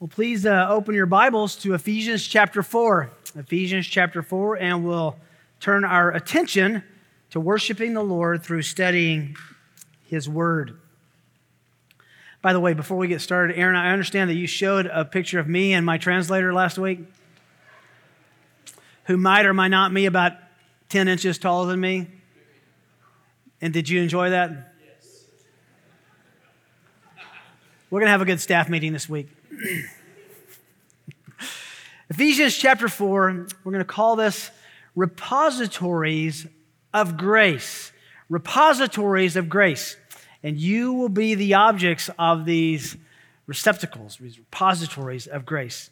Well, please uh, open your Bibles to Ephesians chapter 4. Ephesians chapter 4, and we'll turn our attention to worshiping the Lord through studying His Word. By the way, before we get started, Aaron, I understand that you showed a picture of me and my translator last week, who might or might not be about 10 inches taller than me. And did you enjoy that? Yes. We're going to have a good staff meeting this week. Ephesians chapter 4, we're going to call this repositories of grace. Repositories of grace. And you will be the objects of these receptacles, these repositories of grace.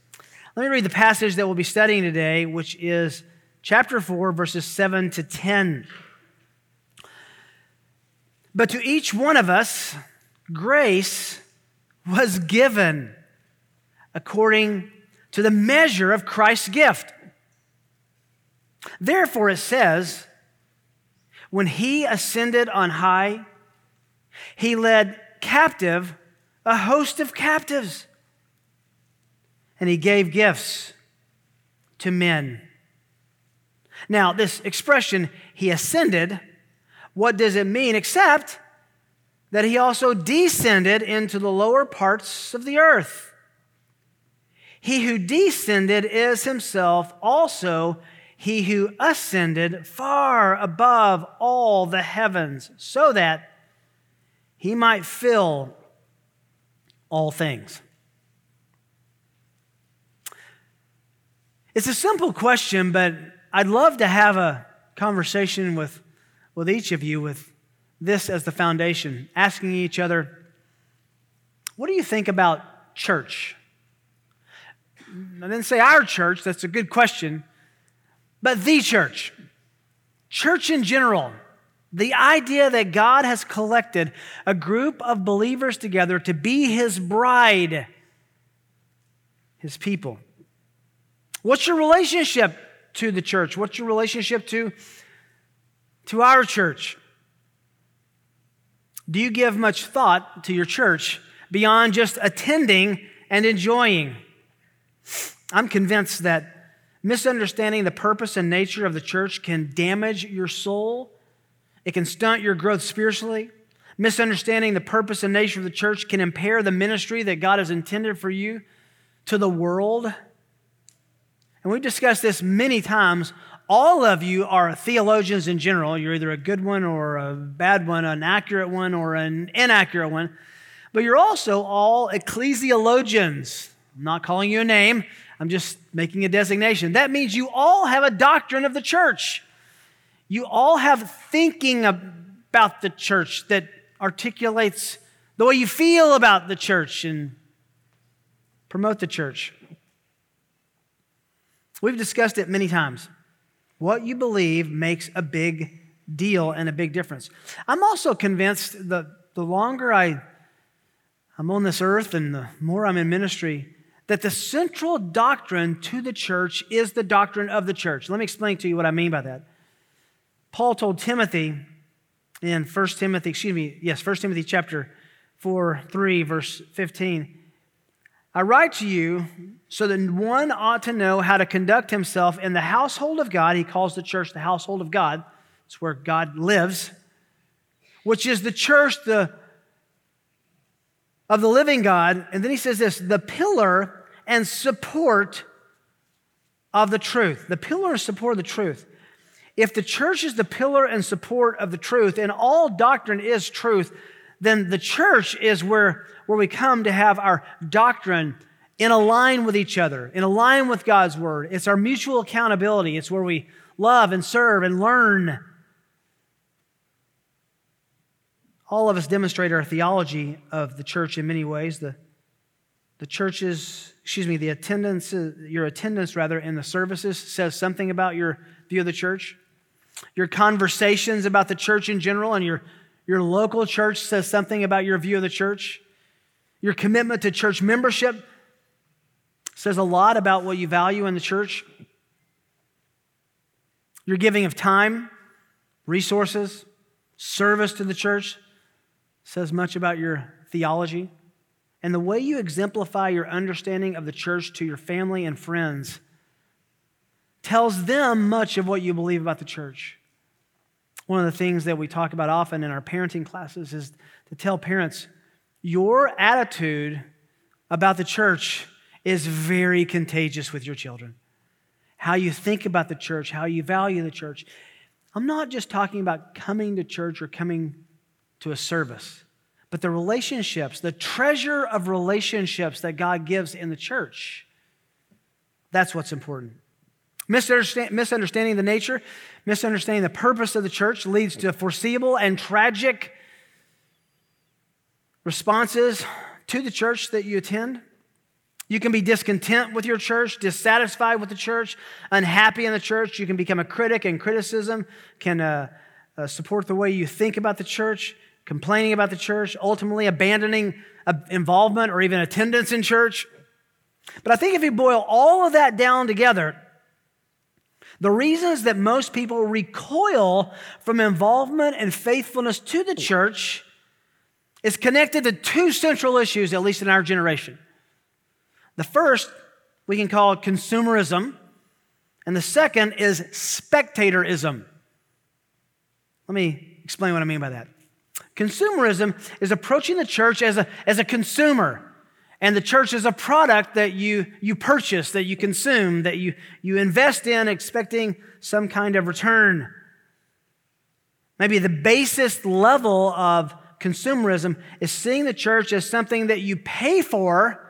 Let me read the passage that we'll be studying today, which is chapter 4, verses 7 to 10. But to each one of us, grace was given according to the measure of Christ's gift. Therefore, it says, when he ascended on high, he led captive a host of captives, and he gave gifts to men. Now, this expression, he ascended, what does it mean except that he also descended into the lower parts of the earth? He who descended is himself also he who ascended far above all the heavens, so that he might fill all things. It's a simple question, but I'd love to have a conversation with, with each of you with this as the foundation, asking each other, what do you think about church? I didn't say our church, that's a good question, but the church. Church in general. The idea that God has collected a group of believers together to be his bride, his people. What's your relationship to the church? What's your relationship to, to our church? Do you give much thought to your church beyond just attending and enjoying? I'm convinced that misunderstanding the purpose and nature of the church can damage your soul, it can stunt your growth spiritually. Misunderstanding the purpose and nature of the church can impair the ministry that God has intended for you to the world. And we've discussed this many times. All of you are theologians in general. You're either a good one or a bad one, an accurate one or an inaccurate one. But you're also all ecclesiologians. I'm not calling you a name, I'm just making a designation. That means you all have a doctrine of the church. You all have thinking about the church that articulates the way you feel about the church and promote the church. We've discussed it many times. What you believe makes a big deal and a big difference. I'm also convinced that the longer I, I'm on this earth and the more I'm in ministry, that the central doctrine to the church is the doctrine of the church. Let me explain to you what I mean by that. Paul told Timothy in 1 Timothy, excuse me, yes, 1 Timothy chapter 4, 3, verse 15. I write to you so that one ought to know how to conduct himself in the household of God. He calls the church the household of God. It's where God lives, which is the church, the of the living God. And then he says this the pillar and support of the truth. The pillar and support of the truth. If the church is the pillar and support of the truth, and all doctrine is truth, then the church is where, where we come to have our doctrine in a line with each other, in a line with God's word. It's our mutual accountability. It's where we love and serve and learn. All of us demonstrate our theology of the church in many ways. The, the church's excuse me, the attendance, your attendance rather in the services says something about your view of the church. Your conversations about the church in general and your, your local church says something about your view of the church. Your commitment to church membership says a lot about what you value in the church. Your giving of time, resources, service to the church says much about your theology. And the way you exemplify your understanding of the church to your family and friends tells them much of what you believe about the church. One of the things that we talk about often in our parenting classes is to tell parents your attitude about the church is very contagious with your children. How you think about the church, how you value the church. I'm not just talking about coming to church or coming to a service, but the relationships, the treasure of relationships that God gives in the church. That's what's important. misunderstanding the nature, misunderstanding the purpose of the church leads to foreseeable and tragic responses to the church that you attend. You can be discontent with your church, dissatisfied with the church, unhappy in the church. You can become a critic, and criticism can uh, uh, support the way you think about the church, complaining about the church, ultimately abandoning uh, involvement or even attendance in church. But I think if you boil all of that down together, the reasons that most people recoil from involvement and faithfulness to the church is connected to two central issues, at least in our generation. The first we can call consumerism, and the second is spectatorism. Let me explain what I mean by that. Consumerism is approaching the church as a, as a consumer, and the church is a product that you, you purchase, that you consume, that you, you invest in, expecting some kind of return. Maybe the basest level of consumerism is seeing the church as something that you pay for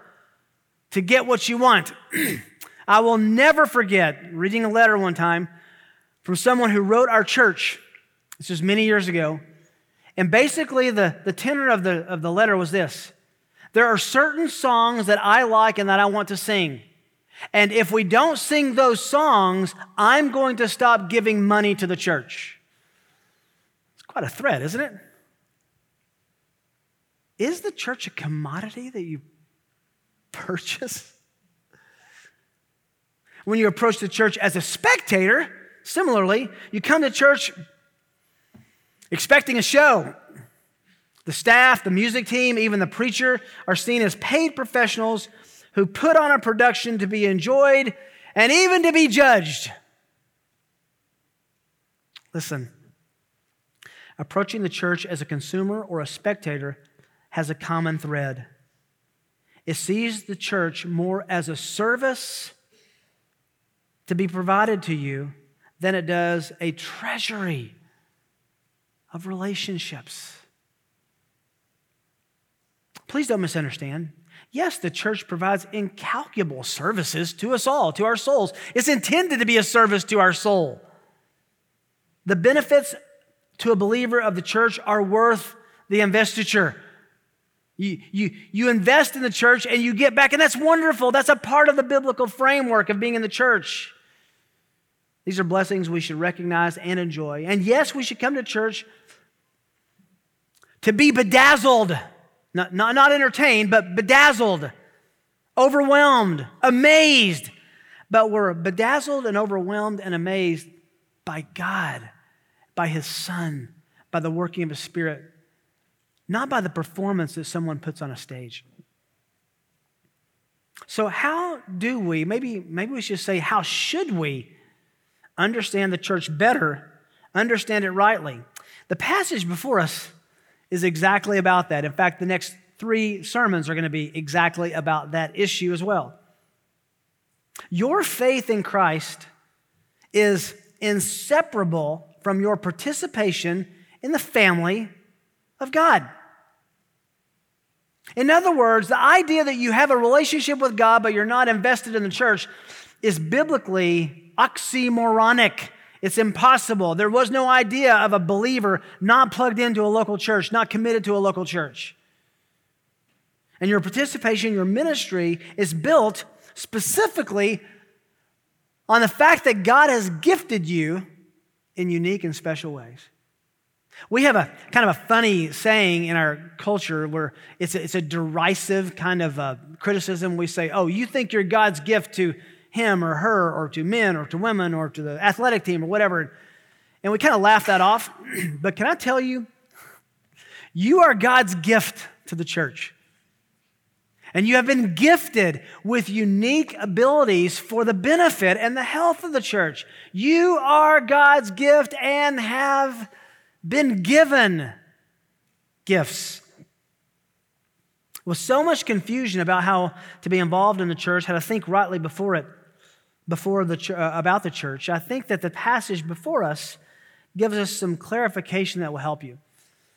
to get what you want. I will never forget reading a letter one time from someone who wrote our church. This was many years ago. And basically, the, the tenor of the, of the letter was this There are certain songs that I like and that I want to sing. And if we don't sing those songs, I'm going to stop giving money to the church. It's quite a threat, isn't it? Is the church a commodity that you purchase. When you approach the church as a spectator, similarly, you come to church expecting a show. The staff, the music team, even the preacher are seen as paid professionals who put on a production to be enjoyed and even to be judged. Listen, approaching the church as a consumer or a spectator has a common thread. It sees the church more as a service to be provided to you than it does a treasury of relationships. Please don't misunderstand. Yes, the church provides incalculable services to us all, to our souls. It's intended to be a service to our soul. The benefits to a believer of the church are worth the investiture. You, you, you invest in the church and you get back, and that's wonderful. That's a part of the biblical framework of being in the church. These are blessings we should recognize and enjoy. And yes, we should come to church to be bedazzled, not, not, not entertained, but bedazzled, overwhelmed, amazed. But we're bedazzled and overwhelmed and amazed by God, by His Son, by the working of His Spirit not by the performance that someone puts on a stage. So, how do we, maybe, maybe we should say, how should we understand the church better, understand it rightly? The passage before us is exactly about that. In fact, the next three sermons are going to be exactly about that issue as well. Your faith in Christ is inseparable from your participation in the family of God. In other words, the idea that you have a relationship with God but you're not invested in the church is biblically oxymoronic. It's impossible. There was no idea of a believer not plugged into a local church, not committed to a local church. And your participation, your ministry is built specifically on the fact that God has gifted you in unique and special ways. We have a kind of a funny saying in our culture where it's a, it's a derisive kind of criticism. We say, oh, you think you're God's gift to him or her or to men or to women or to the athletic team or whatever. And we kind of laugh that off. but can I tell you, you are God's gift to the church. And you have been gifted with unique abilities for the benefit and the health of the church. You are God's gift and have been given gifts. With so much confusion about how to be involved in the church, how to think rightly before it, before the uh, about the church, I think that the passage before us gives us some clarification that will help you.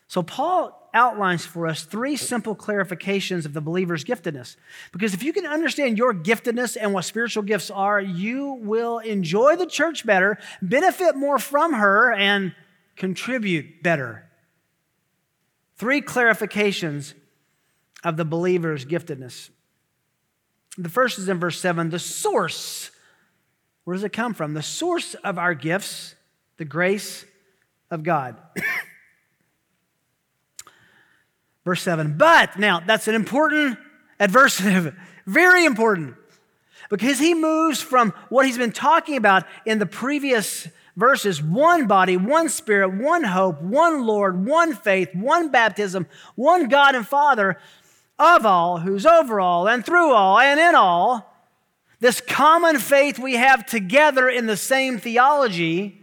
So Paul outlines for us three simple clarifications of the believer's giftedness. Because if you can understand your giftedness and what spiritual gifts are, you will enjoy the church better, benefit more from her, and contribute better. Three clarifications of the believer's giftedness. The first is in verse 7 the source. Where does it come from? The source of our gifts, the grace of God. verse 7. But, now that's an important adversative, very important, because he moves from what he's been talking about in the previous verses one body, one spirit, one hope, one Lord, one faith, one baptism, one God and Father of all, who's over all and through all and in all. This common faith we have together in the same theology,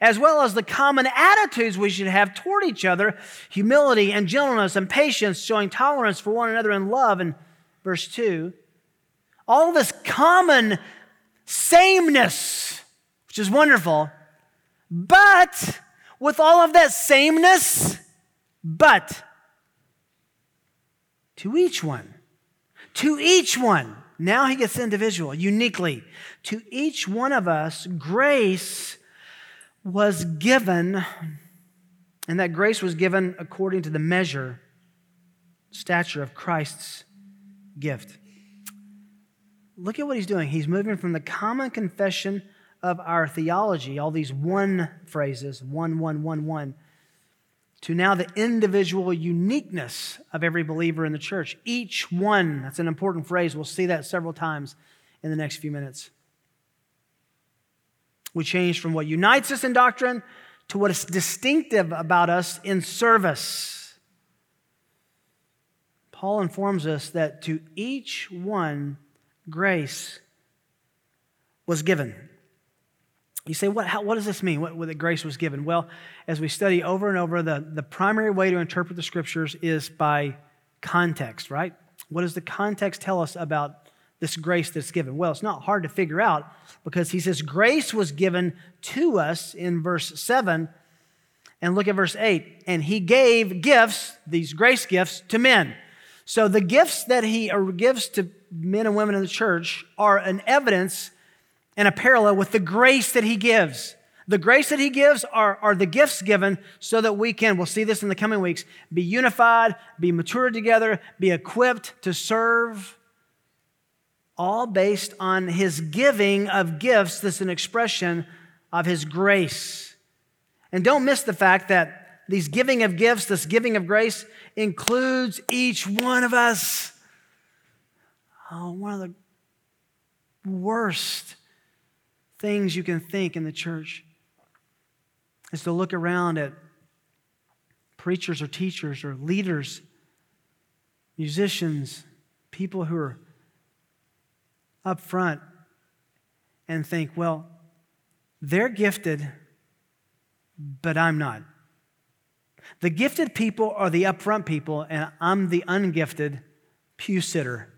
as well as the common attitudes we should have toward each other humility and gentleness and patience, showing tolerance for one another in love. In verse 2, all this common sameness, which is wonderful, but with all of that sameness, but to each one, to each one, now he gets individual, uniquely. To each one of us, grace was given, and that grace was given according to the measure, stature of Christ's gift. Look at what he's doing. He's moving from the common confession of our theology, all these one phrases, one, one, one, one, to now the individual uniqueness of every believer in the church. Each one, that's an important phrase. We'll see that several times in the next few minutes. We change from what unites us in doctrine to what is distinctive about us in service. Paul informs us that to each one, grace was given. You say, what, how, what does this mean? What, what the grace was given? Well, as we study over and over, the, the primary way to interpret the scriptures is by context, right? What does the context tell us about this grace that's given? Well, it's not hard to figure out because he says grace was given to us in verse 7. And look at verse 8. And he gave gifts, these grace gifts, to men. So the gifts that he gives to men and women in the church are an evidence and a parallel with the grace that he gives. The grace that he gives are, are the gifts given so that we can, we'll see this in the coming weeks, be unified, be matured together, be equipped to serve, all based on his giving of gifts that's an expression of his grace. And don't miss the fact that these giving of gifts, this giving of grace, includes each one of us. Oh, one of the worst things you can think in the church is to look around at preachers or teachers or leaders, musicians, people who are up front and think, well, they're gifted, but I'm not. The gifted people are the upfront people, and I'm the ungifted pew sitter.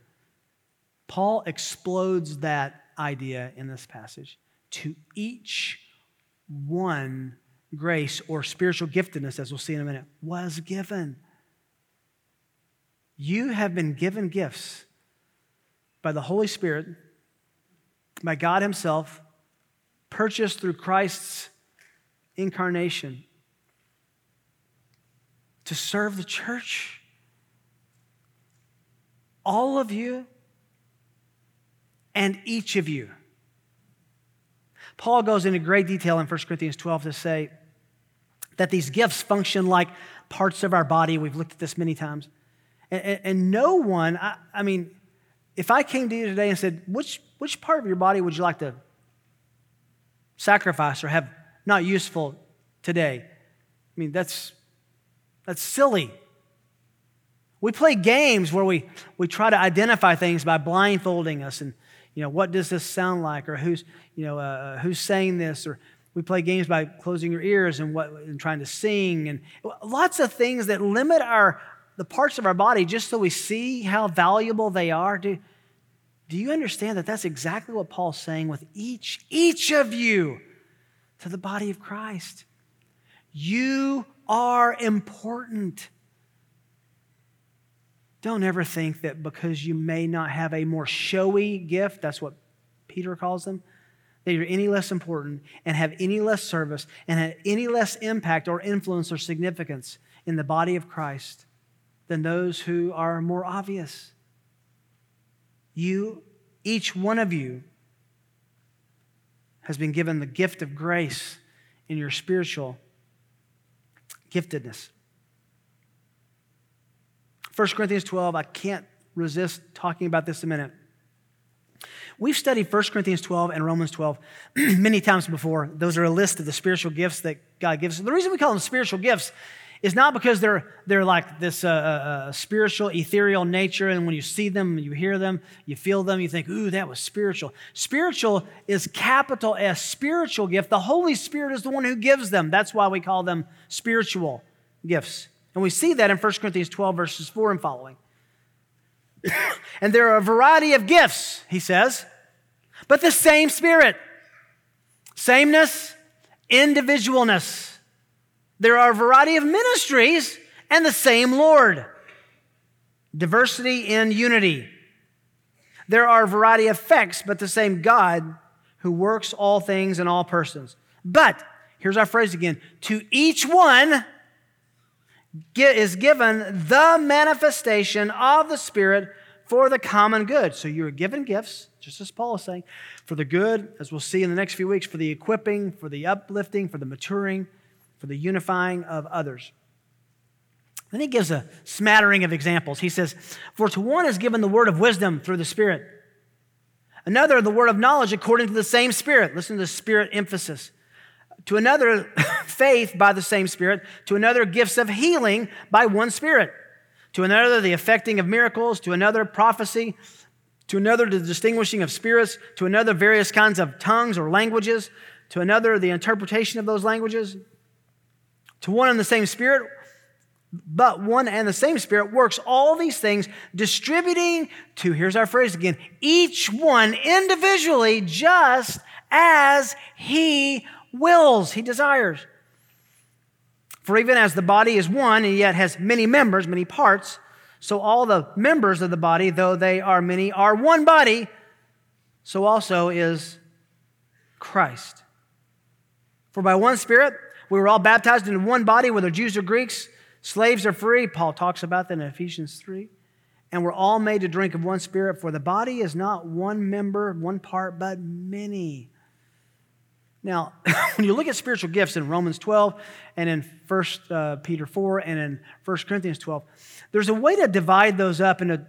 Paul explodes that idea in this passage to each one grace or spiritual giftedness, as we'll see in a minute, was given. You have been given gifts by the Holy Spirit, by God Himself, purchased through Christ's incarnation to serve the church. All of you and each of you. Paul goes into great detail in 1 Corinthians 12 to say that these gifts function like parts of our body. We've looked at this many times. And, and, and no one, I, I, mean, if I came to you today and said, which, which part of your body would you like to sacrifice or have not useful today? I mean, that's, that's silly. We play games where we, we try to identify things by blindfolding us and, you know, what does this sound like? Or who's, you know, uh, who's saying this? Or we play games by closing your ears and, what, and trying to sing and lots of things that limit our, the parts of our body just so we see how valuable they are. Do, do you understand that that's exactly what Paul's saying with each, each of you to the body of Christ? You are important. Don't ever think that because you may not have a more showy gift, that's what Peter calls them, that you're any less important and have any less service and have any less impact or influence or significance in the body of Christ than those who are more obvious. You, each one of you, has been given the gift of grace in your spiritual giftedness. 1 Corinthians 12, I can't resist talking about this a minute. We've studied 1 Corinthians 12 and Romans 12 many times before. Those are a list of the spiritual gifts that God gives. The reason we call them spiritual gifts is not because they're, they're like this uh, uh, uh, spiritual, ethereal nature, and when you see them, you hear them, you feel them, you think, ooh, that was spiritual. Spiritual is capital S, spiritual gift. The Holy Spirit is the one who gives them. That's why we call them spiritual gifts. And we see that in 1 Corinthians 12, verses 4 and following. and there are a variety of gifts, he says, but the same Spirit. Sameness, individualness. There are a variety of ministries and the same Lord. Diversity in unity. There are a variety of effects, but the same God who works all things in all persons. But, here's our phrase again to each one is given the manifestation of the Spirit for the common good. So you are given gifts, just as Paul is saying, for the good, as we'll see in the next few weeks, for the equipping, for the uplifting, for the maturing for the unifying of others. Then he gives a smattering of examples. He says, For to one is given the word of wisdom through the Spirit, another the word of knowledge according to the same Spirit. Listen to the Spirit emphasis. To another, faith by the same Spirit. To another, gifts of healing by one Spirit. To another, the effecting of miracles. To another, prophecy. To another, the distinguishing of spirits. To another, various kinds of tongues or languages. To another, the interpretation of those languages to one and the same Spirit, but one and the same Spirit works all these things, distributing to, here's our phrase again, each one individually just as He wills, He desires. For even as the body is one and yet has many members, many parts, so all the members of the body, though they are many, are one body, so also is Christ. For by one Spirit, we were all baptized into one body, whether Jews or Greeks, slaves or free. Paul talks about that in Ephesians 3. And we're all made to drink of one spirit, for the body is not one member, one part, but many. Now, when you look at spiritual gifts in Romans 12 and in 1 uh, Peter 4 and in 1 Corinthians 12, there's a way to divide those up into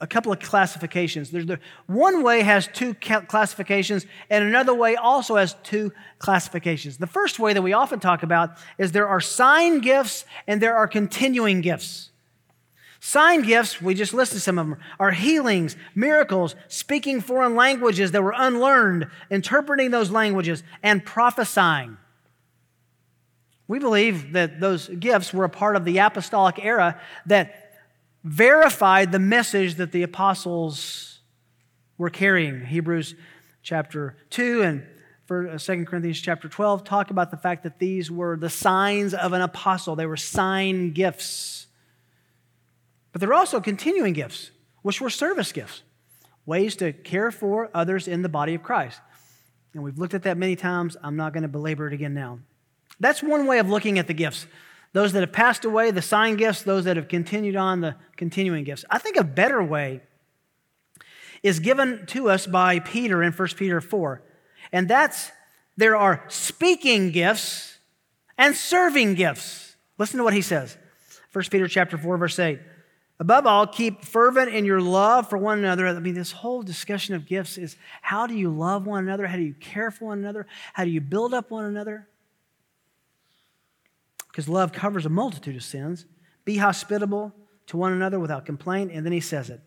a couple of classifications. There's the, one way has two classifications, and another way also has two classifications. The first way that we often talk about is there are sign gifts and there are continuing gifts. Sign gifts, we just listed some of them, are healings, miracles, speaking foreign languages that were unlearned, interpreting those languages, and prophesying. We believe that those gifts were a part of the apostolic era that verified the message that the apostles were carrying. Hebrews chapter 2 and 2 uh, Corinthians chapter 12 talk about the fact that these were the signs of an apostle. They were sign gifts. But there are also continuing gifts, which were service gifts, ways to care for others in the body of Christ. And we've looked at that many times. I'm not going to belabor it again now. That's one way of looking at the gifts those that have passed away, the sign gifts, those that have continued on, the continuing gifts. I think a better way is given to us by Peter in 1 Peter 4. And that's there are speaking gifts and serving gifts. Listen to what he says. 1 Peter chapter 4 verse 8. Above all, keep fervent in your love for one another. I mean, this whole discussion of gifts is how do you love one another? How do you care for one another? How do you build up one another? because love covers a multitude of sins. Be hospitable to one another without complaint. And then he says it.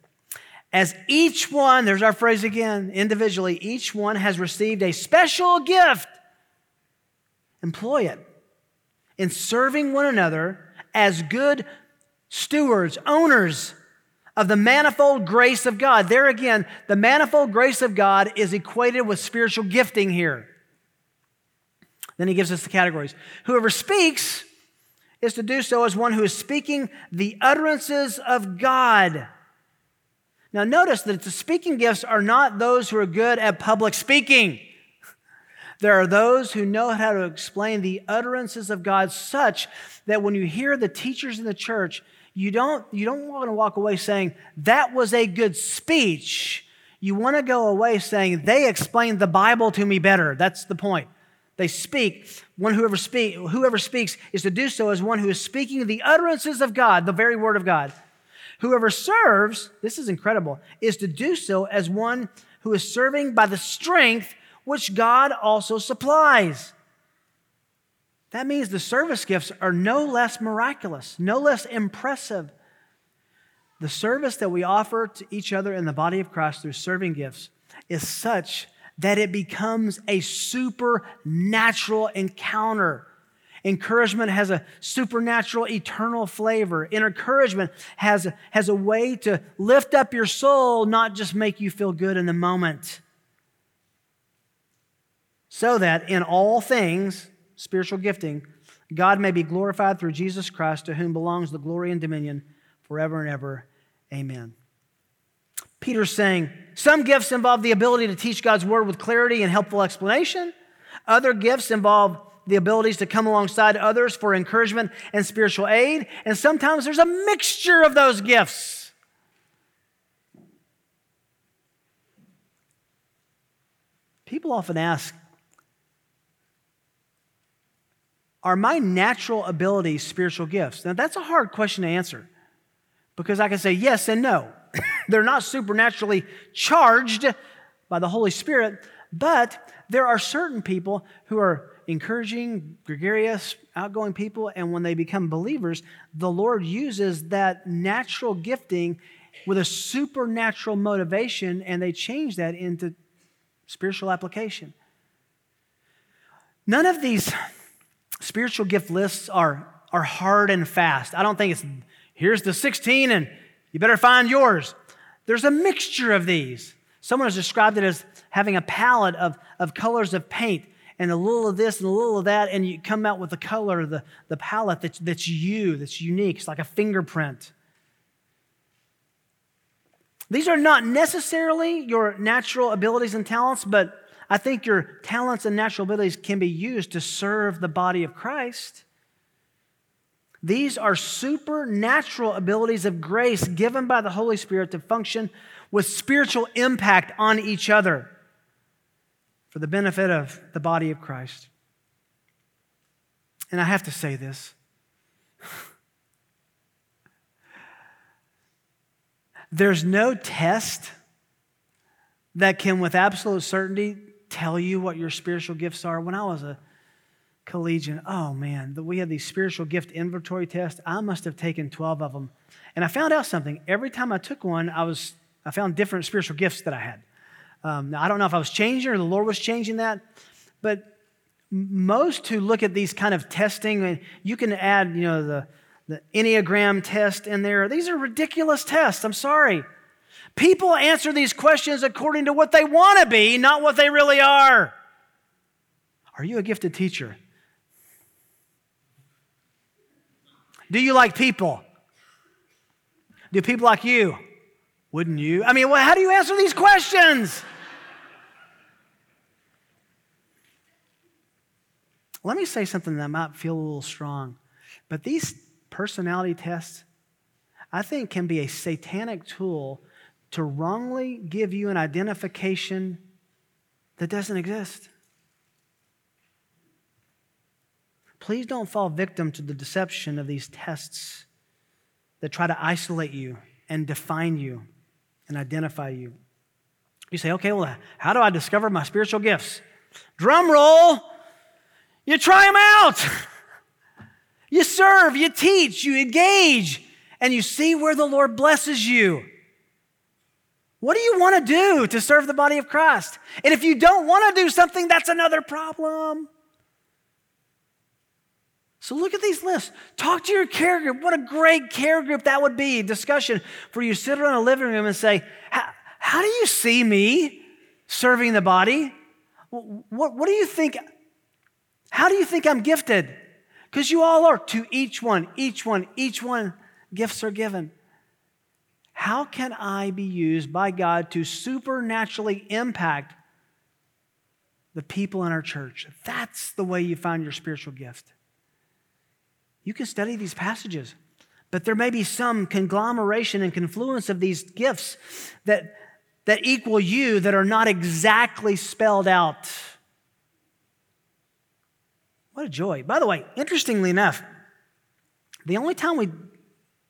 As each one, there's our phrase again, individually, each one has received a special gift. Employ it in serving one another as good stewards, owners of the manifold grace of God. There again, the manifold grace of God is equated with spiritual gifting here. Then he gives us the categories. Whoever speaks is to do so as one who is speaking the utterances of God. Now, notice that the speaking gifts are not those who are good at public speaking. There are those who know how to explain the utterances of God such that when you hear the teachers in the church, you don't, you don't want to walk away saying, that was a good speech. You want to go away saying, they explained the Bible to me better. That's the point. They speak. One whoever, speak, whoever speaks is to do so as one who is speaking the utterances of God, the very word of God. Whoever serves, this is incredible, is to do so as one who is serving by the strength which God also supplies. That means the service gifts are no less miraculous, no less impressive. The service that we offer to each other in the body of Christ through serving gifts is such that it becomes a supernatural encounter. Encouragement has a supernatural, eternal flavor. And encouragement has, has a way to lift up your soul, not just make you feel good in the moment so that in all things, spiritual gifting, God may be glorified through Jesus Christ, to whom belongs the glory and dominion forever and ever. Amen. Peter's saying some gifts involve the ability to teach God's word with clarity and helpful explanation. Other gifts involve the abilities to come alongside others for encouragement and spiritual aid. And sometimes there's a mixture of those gifts. People often ask, Are my natural abilities spiritual gifts? Now, that's a hard question to answer because I can say yes and no. They're not supernaturally charged by the Holy Spirit, but there are certain people who are encouraging, gregarious, outgoing people, and when they become believers, the Lord uses that natural gifting with a supernatural motivation and they change that into spiritual application. None of these spiritual gift lists are, are hard and fast. I don't think it's here's the 16 and you better find yours. There's a mixture of these. Someone has described it as having a palette of, of colors of paint and a little of this and a little of that, and you come out with the color, the, the palette that's, that's you, that's unique. It's like a fingerprint. These are not necessarily your natural abilities and talents, but I think your talents and natural abilities can be used to serve the body of Christ. These are supernatural abilities of grace given by the Holy Spirit to function with spiritual impact on each other for the benefit of the body of Christ. And I have to say this. There's no test that can, with absolute certainty, tell you what your spiritual gifts are. When I was a collegian, oh man, we had these spiritual gift inventory tests. I must have taken 12 of them. And I found out something. Every time I took one, I, was, I found different spiritual gifts that I had. Um, now, I don't know if I was changing or the Lord was changing that, but most who look at these kind of testing, and you can add, you know, the, the Enneagram test in there. These are ridiculous tests. I'm sorry. People answer these questions according to what they want to be, not what they really are. Are you a gifted teacher? Do you like people? Do people like you? Wouldn't you? I mean, well, how do you answer these questions? Let me say something that might feel a little strong, but these personality tests, I think, can be a satanic tool to wrongly give you an identification that doesn't exist. Please don't fall victim to the deception of these tests that try to isolate you and define you and identify you. You say, okay, well, how do I discover my spiritual gifts? Drum roll, you try them out. You serve, you teach, you engage, and you see where the Lord blesses you. What do you want to do to serve the body of Christ? And if you don't want to do something, that's another problem. So look at these lists. Talk to your care group. What a great care group that would be. Discussion for you sit around a living room and say, How do you see me serving the body? What, what do you think? How do you think I'm gifted? Because you all are to each one, each one, each one, gifts are given. How can I be used by God to supernaturally impact the people in our church? That's the way you find your spiritual gift. You can study these passages, but there may be some conglomeration and confluence of these gifts that, that equal you that are not exactly spelled out. What a joy. By the way, interestingly enough, the only time we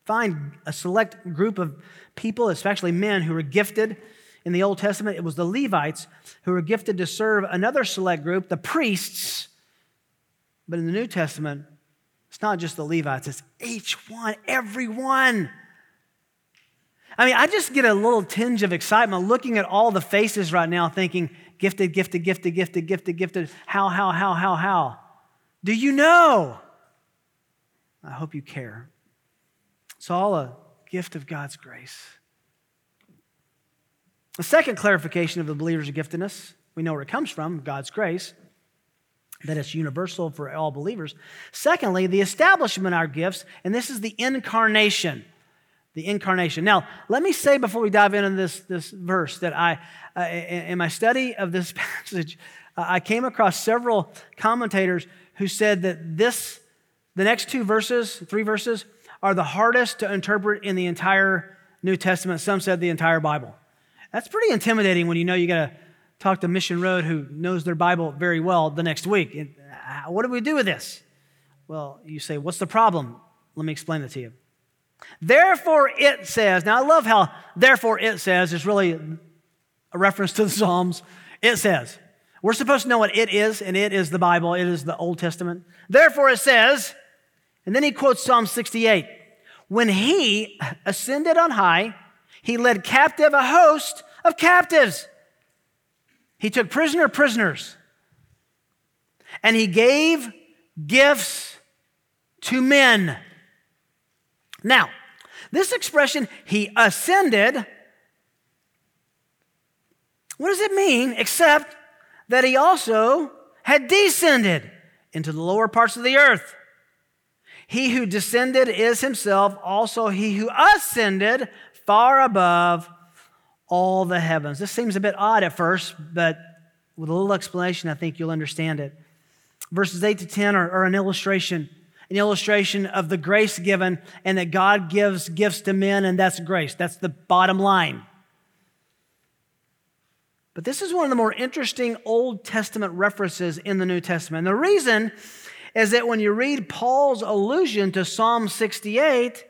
find a select group of people, especially men, who were gifted in the Old Testament, it was the Levites who were gifted to serve another select group, the priests. But in the New Testament, it's not just the Levites, it's each one, every one. I mean, I just get a little tinge of excitement looking at all the faces right now, thinking, gifted, gifted, gifted, gifted, gifted, gifted. How, how, how, how, how? Do you know? I hope you care. It's all a gift of God's grace. The second clarification of the believer's giftedness, we know where it comes from God's grace that it's universal for all believers. Secondly, the establishment of our gifts, and this is the incarnation. The incarnation. Now, let me say before we dive into this, this verse that I, uh, in my study of this passage, uh, I came across several commentators who said that this, the next two verses, three verses, are the hardest to interpret in the entire New Testament. Some said the entire Bible. That's pretty intimidating when you know you got to talk to Mission Road, who knows their Bible very well, the next week. Uh, what do we do with this? Well, you say, What's the problem? Let me explain it to you. Therefore, it says, now I love how therefore it says is really a reference to the Psalms. It says, we're supposed to know what it is, and it is the Bible, it is the Old Testament. Therefore, it says, and then he quotes Psalm 68 When he ascended on high, he led captive a host of captives. He took prisoner prisoners and he gave gifts to men. Now, this expression, he ascended, what does it mean except that he also had descended into the lower parts of the earth? He who descended is himself also he who ascended far above all the heavens. This seems a bit odd at first, but with a little explanation, I think you'll understand it. Verses 8 to 10 are, are an illustration, an illustration of the grace given and that God gives gifts to men, and that's grace. That's the bottom line. But this is one of the more interesting Old Testament references in the New Testament. And the reason is that when you read Paul's allusion to Psalm 68,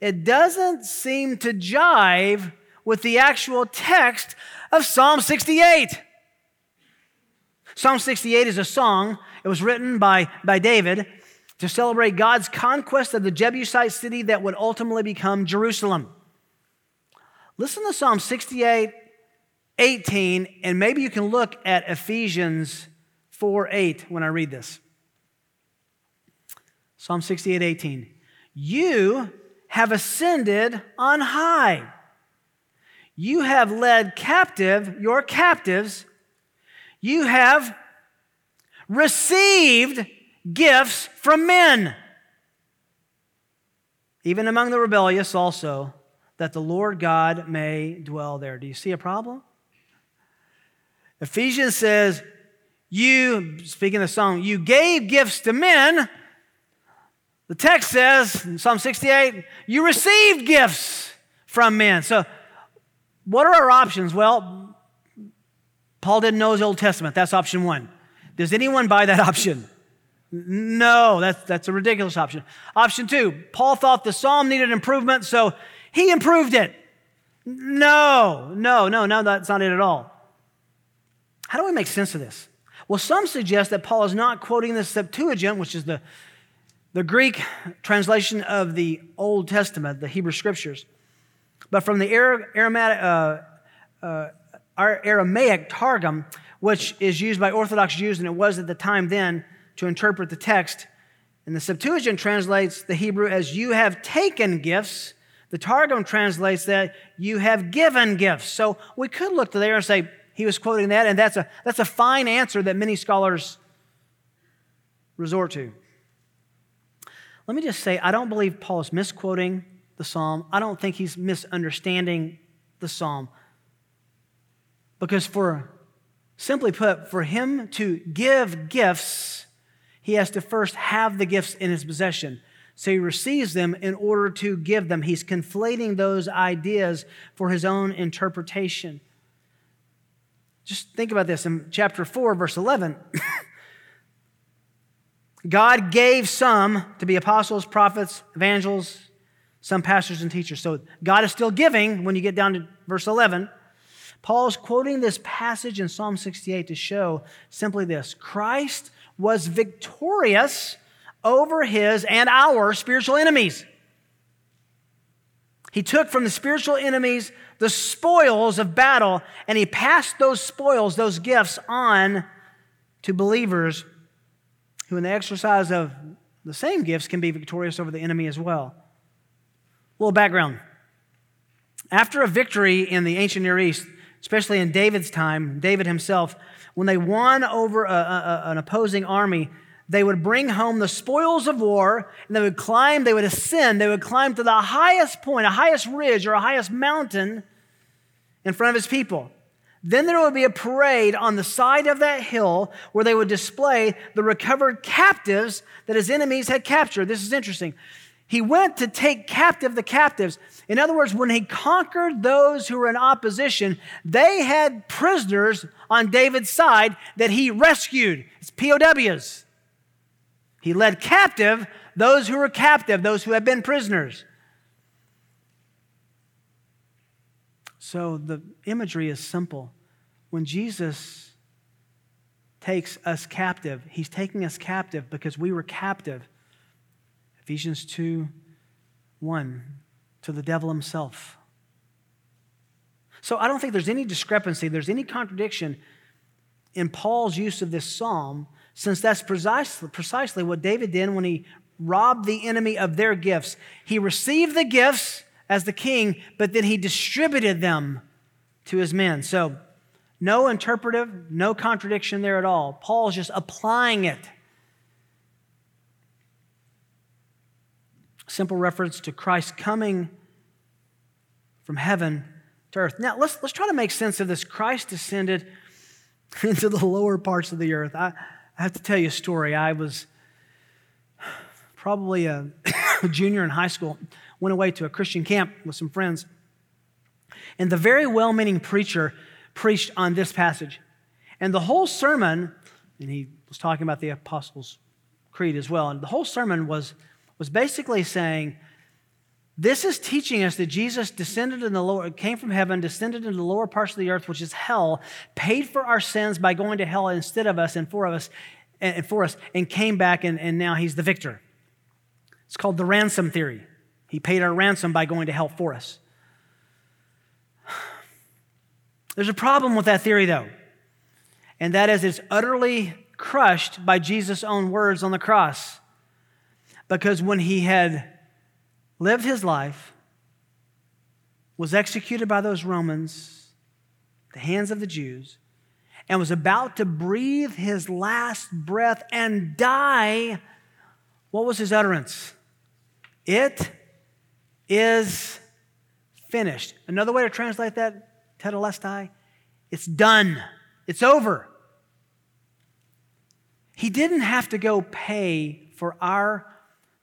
it doesn't seem to jive with the actual text of Psalm 68. Psalm 68 is a song. It was written by, by David to celebrate God's conquest of the Jebusite city that would ultimately become Jerusalem. Listen to Psalm 68, 18, and maybe you can look at Ephesians 4 8 when I read this. Psalm 68, 18. You have ascended on high you have led captive your captives. You have received gifts from men, even among the rebellious also, that the Lord God may dwell there. Do you see a problem? Ephesians says, You, speaking of the song, you gave gifts to men. The text says, in Psalm 68, you received gifts from men. So what are our options? Well, Paul didn't know his Old Testament. That's option one. Does anyone buy that option? No, that's, that's a ridiculous option. Option two, Paul thought the psalm needed improvement, so he improved it. No, no, no, no, that's not it at all. How do we make sense of this? Well, some suggest that Paul is not quoting the Septuagint, which is the the Greek translation of the Old Testament, the Hebrew Scriptures. But from the Aramaic, uh, uh, Aramaic Targum, which is used by Orthodox Jews, and it was at the time then to interpret the text, and the Septuagint translates the Hebrew as you have taken gifts. The Targum translates that you have given gifts. So we could look to there and say he was quoting that, and that's a, that's a fine answer that many scholars resort to. Let me just say, I don't believe Paul is misquoting the psalm. I don't think he's misunderstanding the psalm. Because, for simply put, for him to give gifts, he has to first have the gifts in his possession. So he receives them in order to give them. He's conflating those ideas for his own interpretation. Just think about this in chapter 4, verse 11. God gave some to be apostles, prophets, evangelists, some pastors and teachers. So God is still giving when you get down to verse 11. Paul is quoting this passage in Psalm 68 to show simply this Christ was victorious over his and our spiritual enemies. He took from the spiritual enemies the spoils of battle and he passed those spoils, those gifts, on to believers who, in the exercise of the same gifts, can be victorious over the enemy as well. A little background. After a victory in the ancient Near East, especially in David's time, David himself, when they won over a, a, an opposing army, they would bring home the spoils of war and they would climb, they would ascend, they would climb to the highest point, a highest ridge or a highest mountain in front of his people. Then there would be a parade on the side of that hill where they would display the recovered captives that his enemies had captured. This is interesting. He went to take captive the captives. In other words, when he conquered those who were in opposition, they had prisoners on David's side that he rescued. It's POWs. He led captive those who were captive, those who had been prisoners. So the imagery is simple. When Jesus takes us captive, he's taking us captive because we were captive. Ephesians 2 1 to the devil himself. So I don't think there's any discrepancy, there's any contradiction in Paul's use of this psalm, since that's precisely, precisely what David did when he robbed the enemy of their gifts. He received the gifts as the king, but then he distributed them to his men. So, no interpretive, no contradiction there at all. Paul's just applying it. Simple reference to Christ coming from heaven to earth. Now, let's, let's try to make sense of this. Christ descended into the lower parts of the earth. I, I have to tell you a story. I was probably a junior in high school went away to a Christian camp with some friends. And the very well meaning preacher preached on this passage. And the whole sermon, and he was talking about the Apostles' Creed as well, and the whole sermon was, was basically saying, this is teaching us that Jesus descended in the lower, came from heaven, descended into the lower parts of the earth, which is hell, paid for our sins by going to hell instead of us and for of us, and for us, and came back, and, and now he's the victor. It's called the ransom theory. He paid our ransom by going to hell for us. There's a problem with that theory, though, and that is it's utterly crushed by Jesus' own words on the cross. Because when he had lived his life, was executed by those Romans, the hands of the Jews, and was about to breathe his last breath and die, what was his utterance? It is finished. Another way to translate that, tetelestai, it's done. It's over. He didn't have to go pay for our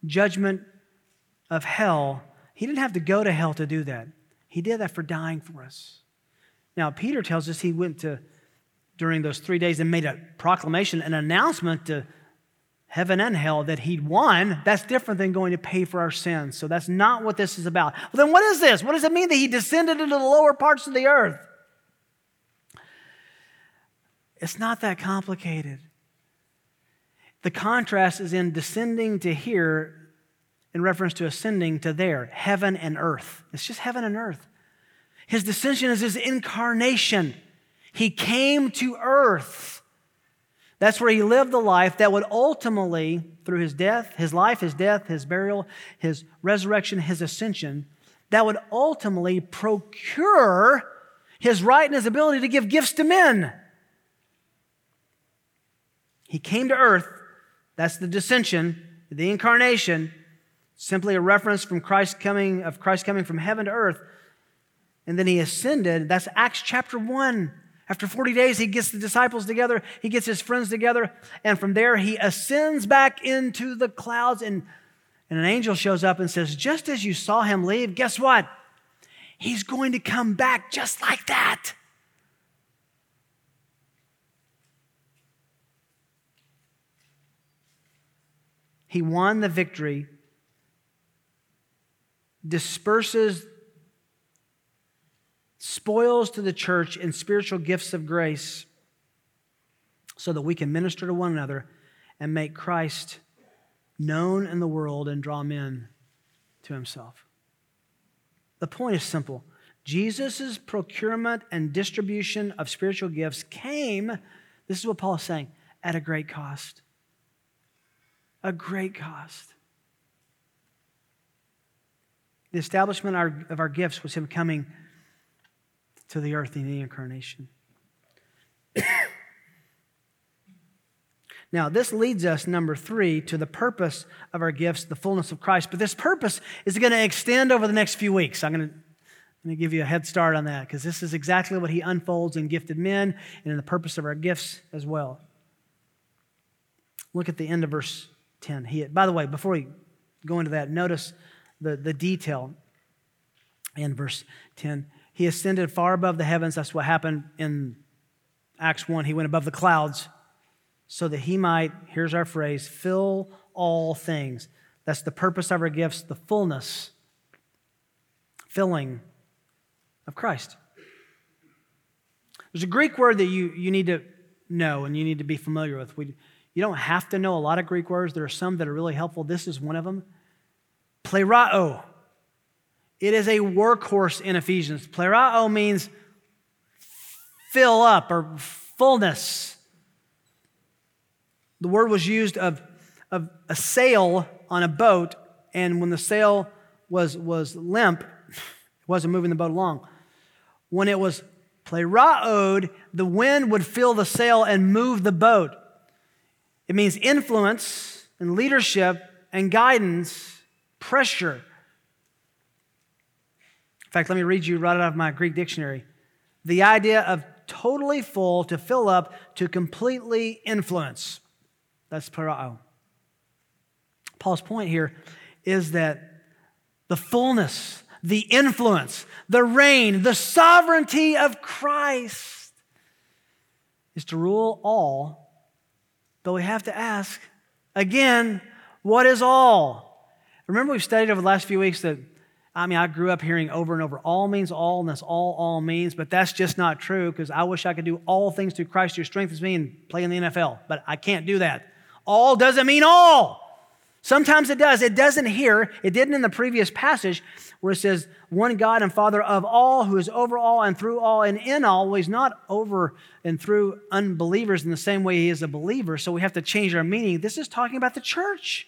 judgment of hell. He didn't have to go to hell to do that. He did that for dying for us. Now, Peter tells us he went to, during those three days, and made a proclamation, an announcement to heaven and hell that he'd won, that's different than going to pay for our sins. So that's not what this is about. Well, then what is this? What does it mean that he descended into the lower parts of the earth? It's not that complicated. The contrast is in descending to here in reference to ascending to there, heaven and earth. It's just heaven and earth. His descension is his incarnation. He came to earth. That's where he lived the life that would ultimately, through his death, his life, his death, his burial, his resurrection, his ascension, that would ultimately procure his right and his ability to give gifts to men. He came to earth. That's the descension, the incarnation, simply a reference from Christ coming of Christ coming from heaven to earth. And then he ascended. That's Acts chapter 1. After 40 days, he gets the disciples together, he gets his friends together, and from there he ascends back into the clouds. And, and an angel shows up and says, Just as you saw him leave, guess what? He's going to come back just like that. He won the victory, disperses spoils to the church and spiritual gifts of grace so that we can minister to one another and make Christ known in the world and draw men to himself. The point is simple Jesus' procurement and distribution of spiritual gifts came, this is what Paul is saying, at a great cost. A great cost. The establishment of our gifts was Him coming to the earth in the incarnation. now, this leads us, number three, to the purpose of our gifts, the fullness of Christ. But this purpose is going to extend over the next few weeks. I'm going to, give you a head start on that because this is exactly what he unfolds in gifted men and in the purpose of our gifts as well. Look at the end of verse 10. He, by the way, before we go into that, notice the, the detail in verse 10. He ascended far above the heavens. That's what happened in Acts 1. He went above the clouds so that he might, here's our phrase, fill all things. That's the purpose of our gifts, the fullness, filling of Christ. There's a Greek word that you, you need to know and you need to be familiar with. We, you don't have to know a lot of Greek words. There are some that are really helpful. This is one of them. Plerao. It is a workhorse in Ephesians. Plerao means fill up or fullness. The word was used of, of a sail on a boat, and when the sail was, was limp, it wasn't moving the boat along. When it was pleraoed, the wind would fill the sail and move the boat. It means influence and leadership and guidance, pressure fact, let me read you right out of my Greek dictionary. The idea of totally full, to fill up, to completely influence. That's plerao. Paul's point here is that the fullness, the influence, the reign, the sovereignty of Christ is to rule all. But we have to ask again, what is all? Remember, we've studied over the last few weeks that I mean, I grew up hearing over and over, all means all, and that's all all means, but that's just not true because I wish I could do all things through Christ who strengthens me and play in the NFL, but I can't do that. All doesn't mean all. Sometimes it does. It doesn't here. It didn't in the previous passage where it says, one God and Father of all, who is over all and through all and in all. Well, he's not over and through unbelievers in the same way he is a believer, so we have to change our meaning. This is talking about the church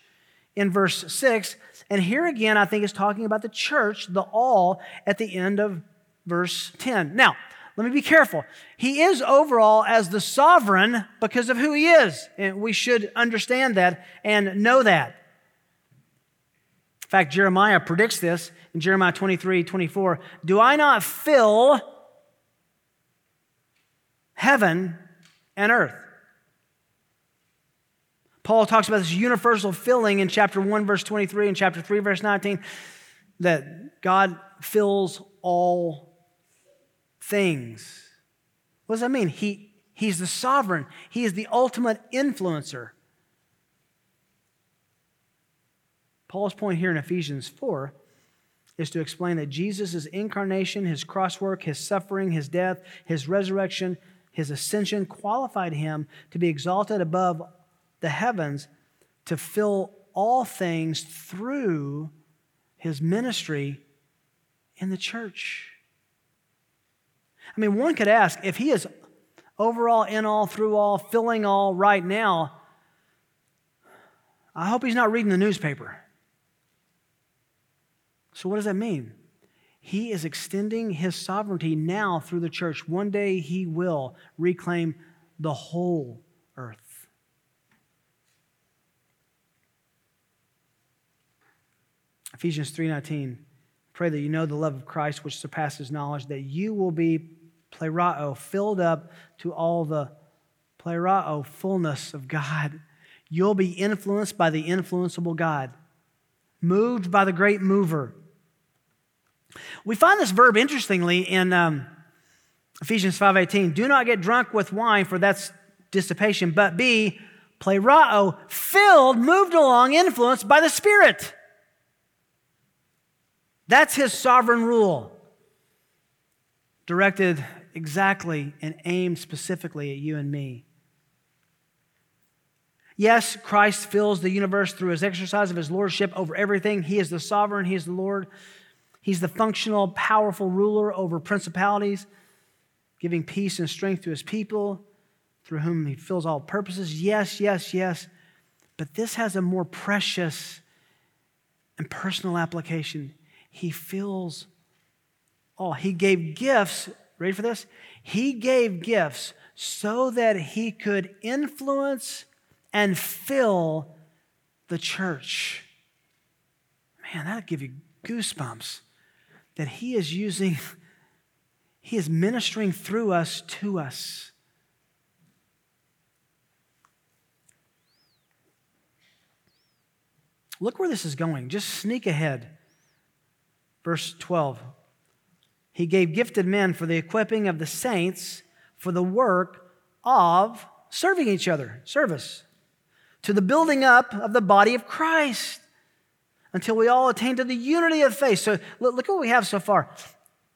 in verse 6. And here again, I think is talking about the church, the all, at the end of verse 10. Now, let me be careful. He is overall as the sovereign because of who he is. And we should understand that and know that. In fact, Jeremiah predicts this in Jeremiah 23 24. Do I not fill heaven and earth? Paul talks about this universal filling in chapter 1, verse 23, and chapter 3, verse 19, that God fills all things. What does that mean? He, he's the sovereign, He is the ultimate influencer. Paul's point here in Ephesians 4 is to explain that Jesus' incarnation, his cross work, his suffering, his death, his resurrection, his ascension qualified him to be exalted above the heavens to fill all things through his ministry in the church. I mean, one could ask if he is overall, in all, through all, filling all right now, I hope he's not reading the newspaper. So, what does that mean? He is extending his sovereignty now through the church. One day he will reclaim the whole earth. Ephesians 3:19 Pray that you know the love of Christ which surpasses knowledge that you will be plerao filled up to all the plerao fullness of God. You'll be influenced by the influenceable God, moved by the great mover we find this verb interestingly in um, Ephesians 5:18. Do not get drunk with wine, for that's dissipation, but be plerao, filled, moved along, influenced by the Spirit. That's his sovereign rule, directed exactly and aimed specifically at you and me. Yes, Christ fills the universe through his exercise of his lordship over everything. He is the sovereign, he is the Lord. He's the functional, powerful ruler over principalities, giving peace and strength to his people, through whom he fills all purposes. Yes, yes, yes. But this has a more precious and personal application. He fills all. He gave gifts, ready for this? He gave gifts so that he could influence and fill the church. Man, that'd give you goosebumps that He is using, He is ministering through us to us. Look where this is going. Just sneak ahead. Verse 12. He gave gifted men for the equipping of the saints for the work of serving each other, service, to the building up of the body of Christ until we all attain to the unity of faith. So look, look what we have so far.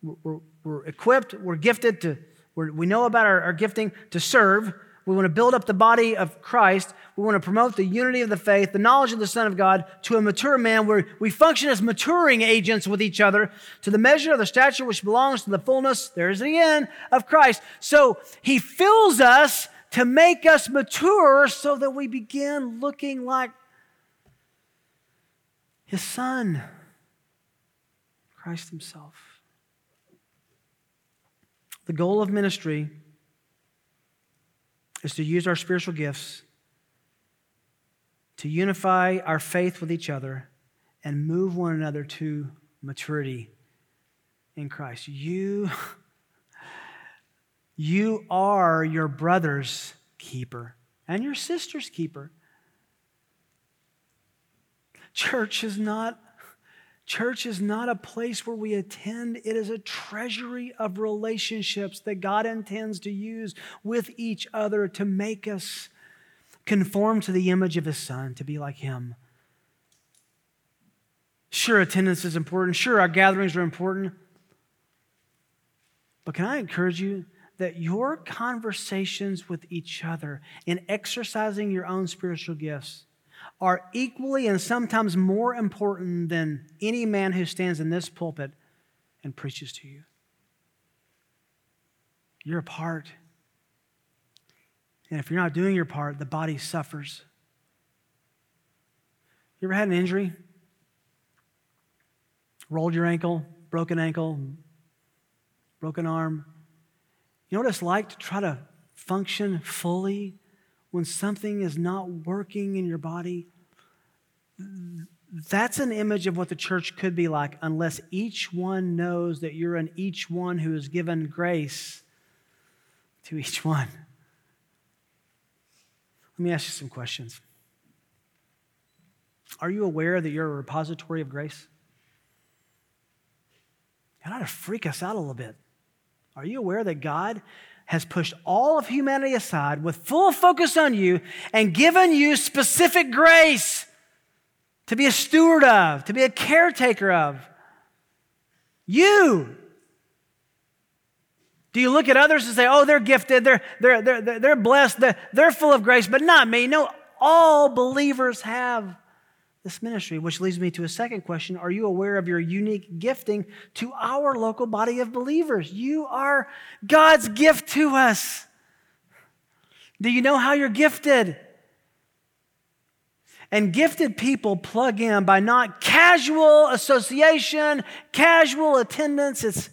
We're, we're, we're equipped, we're gifted to, we're, we know about our, our gifting to serve. We want to build up the body of Christ. We want to promote the unity of the faith, the knowledge of the Son of God to a mature man where we function as maturing agents with each other to the measure of the stature which belongs to the fullness, there's the end, of Christ. So he fills us to make us mature so that we begin looking like his son, Christ Himself. The goal of ministry is to use our spiritual gifts to unify our faith with each other and move one another to maturity in Christ. You, you are your brother's keeper and your sister's keeper. Church is not Church is not a place where we attend. It is a treasury of relationships that God intends to use with each other to make us conform to the image of His Son, to be like Him. Sure, attendance is important. Sure, our gatherings are important. But can I encourage you that your conversations with each other in exercising your own spiritual gifts are equally and sometimes more important than any man who stands in this pulpit and preaches to you. You're a part. And if you're not doing your part, the body suffers. You ever had an injury? Rolled your ankle, broken ankle, broken arm? You know what it's like to try to function fully when something is not working in your body, that's an image of what the church could be like unless each one knows that you're an each one who is given grace to each one. Let me ask you some questions. Are you aware that you're a repository of grace? That ought to freak us out a little bit. Are you aware that God has pushed all of humanity aside with full focus on you and given you specific grace to be a steward of, to be a caretaker of. You. Do you look at others and say, oh, they're gifted, they're, they're, they're, they're blessed, they're, they're full of grace, but not me? No, All believers have this ministry, which leads me to a second question. Are you aware of your unique gifting to our local body of believers? You are God's gift to us. Do you know how you're gifted? And gifted people plug in by not casual association, casual attendance. It's,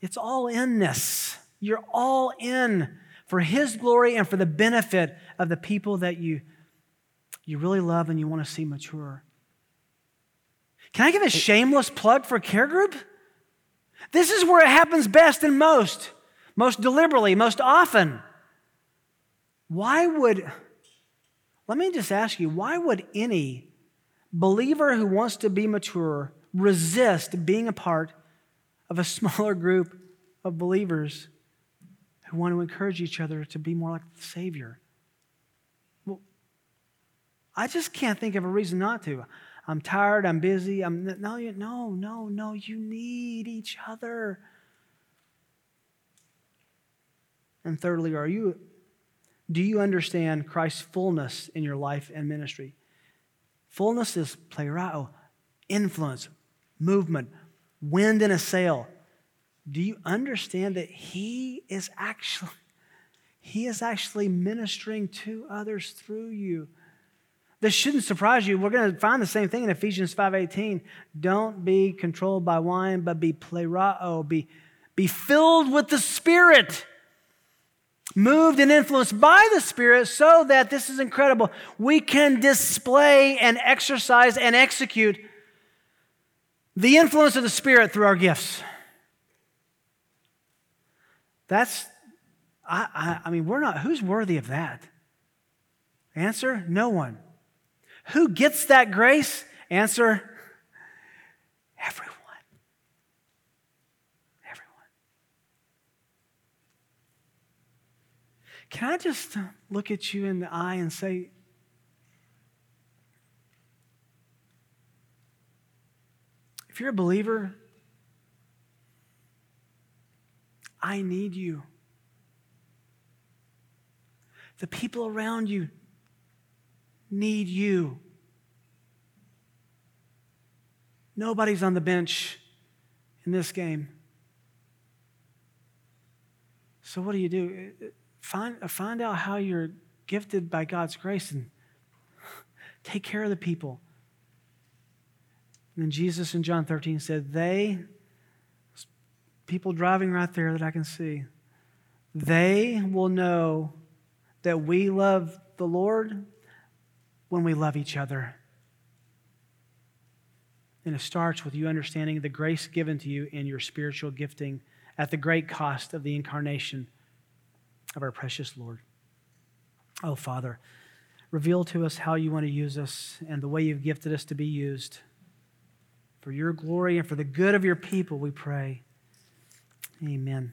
it's all inness. You're all in for His glory and for the benefit of the people that you you really love and you want to see mature. Can I give a shameless plug for Care Group? This is where it happens best and most, most deliberately, most often. Why would, let me just ask you, why would any believer who wants to be mature resist being a part of a smaller group of believers who want to encourage each other to be more like the Savior? I just can't think of a reason not to. I'm tired, I'm busy. I'm no, no, no, no, you need each other. And thirdly, are you do you understand Christ's fullness in your life and ministry? Fullness is plerao, influence, movement, wind in a sail. Do you understand that he is actually he is actually ministering to others through you? This shouldn't surprise you. We're going to find the same thing in Ephesians 5:18. Don't be controlled by wine, but be plerao, be, be filled with the Spirit, moved and influenced by the Spirit, so that this is incredible. We can display and exercise and execute the influence of the Spirit through our gifts. That's, I, I, I mean, we're not, who's worthy of that? Answer no one. Who gets that grace? Answer everyone. Everyone. Can I just uh, look at you in the eye and say, if you're a believer, I need you. The people around you need you. Nobody's on the bench in this game. So, what do you do? Uh, uh, find, uh, find out how you're gifted by God's grace and take care of the people. And then Jesus in John 13 said, They, people driving right there that I can see, they will know that we love the Lord when we love each other. And it starts with you understanding the grace given to you in your spiritual gifting at the great cost of the incarnation of our precious Lord. Oh, Father, reveal to us how you want to use us and the way you've gifted us to be used. For your glory and for the good of your people, we pray. Amen.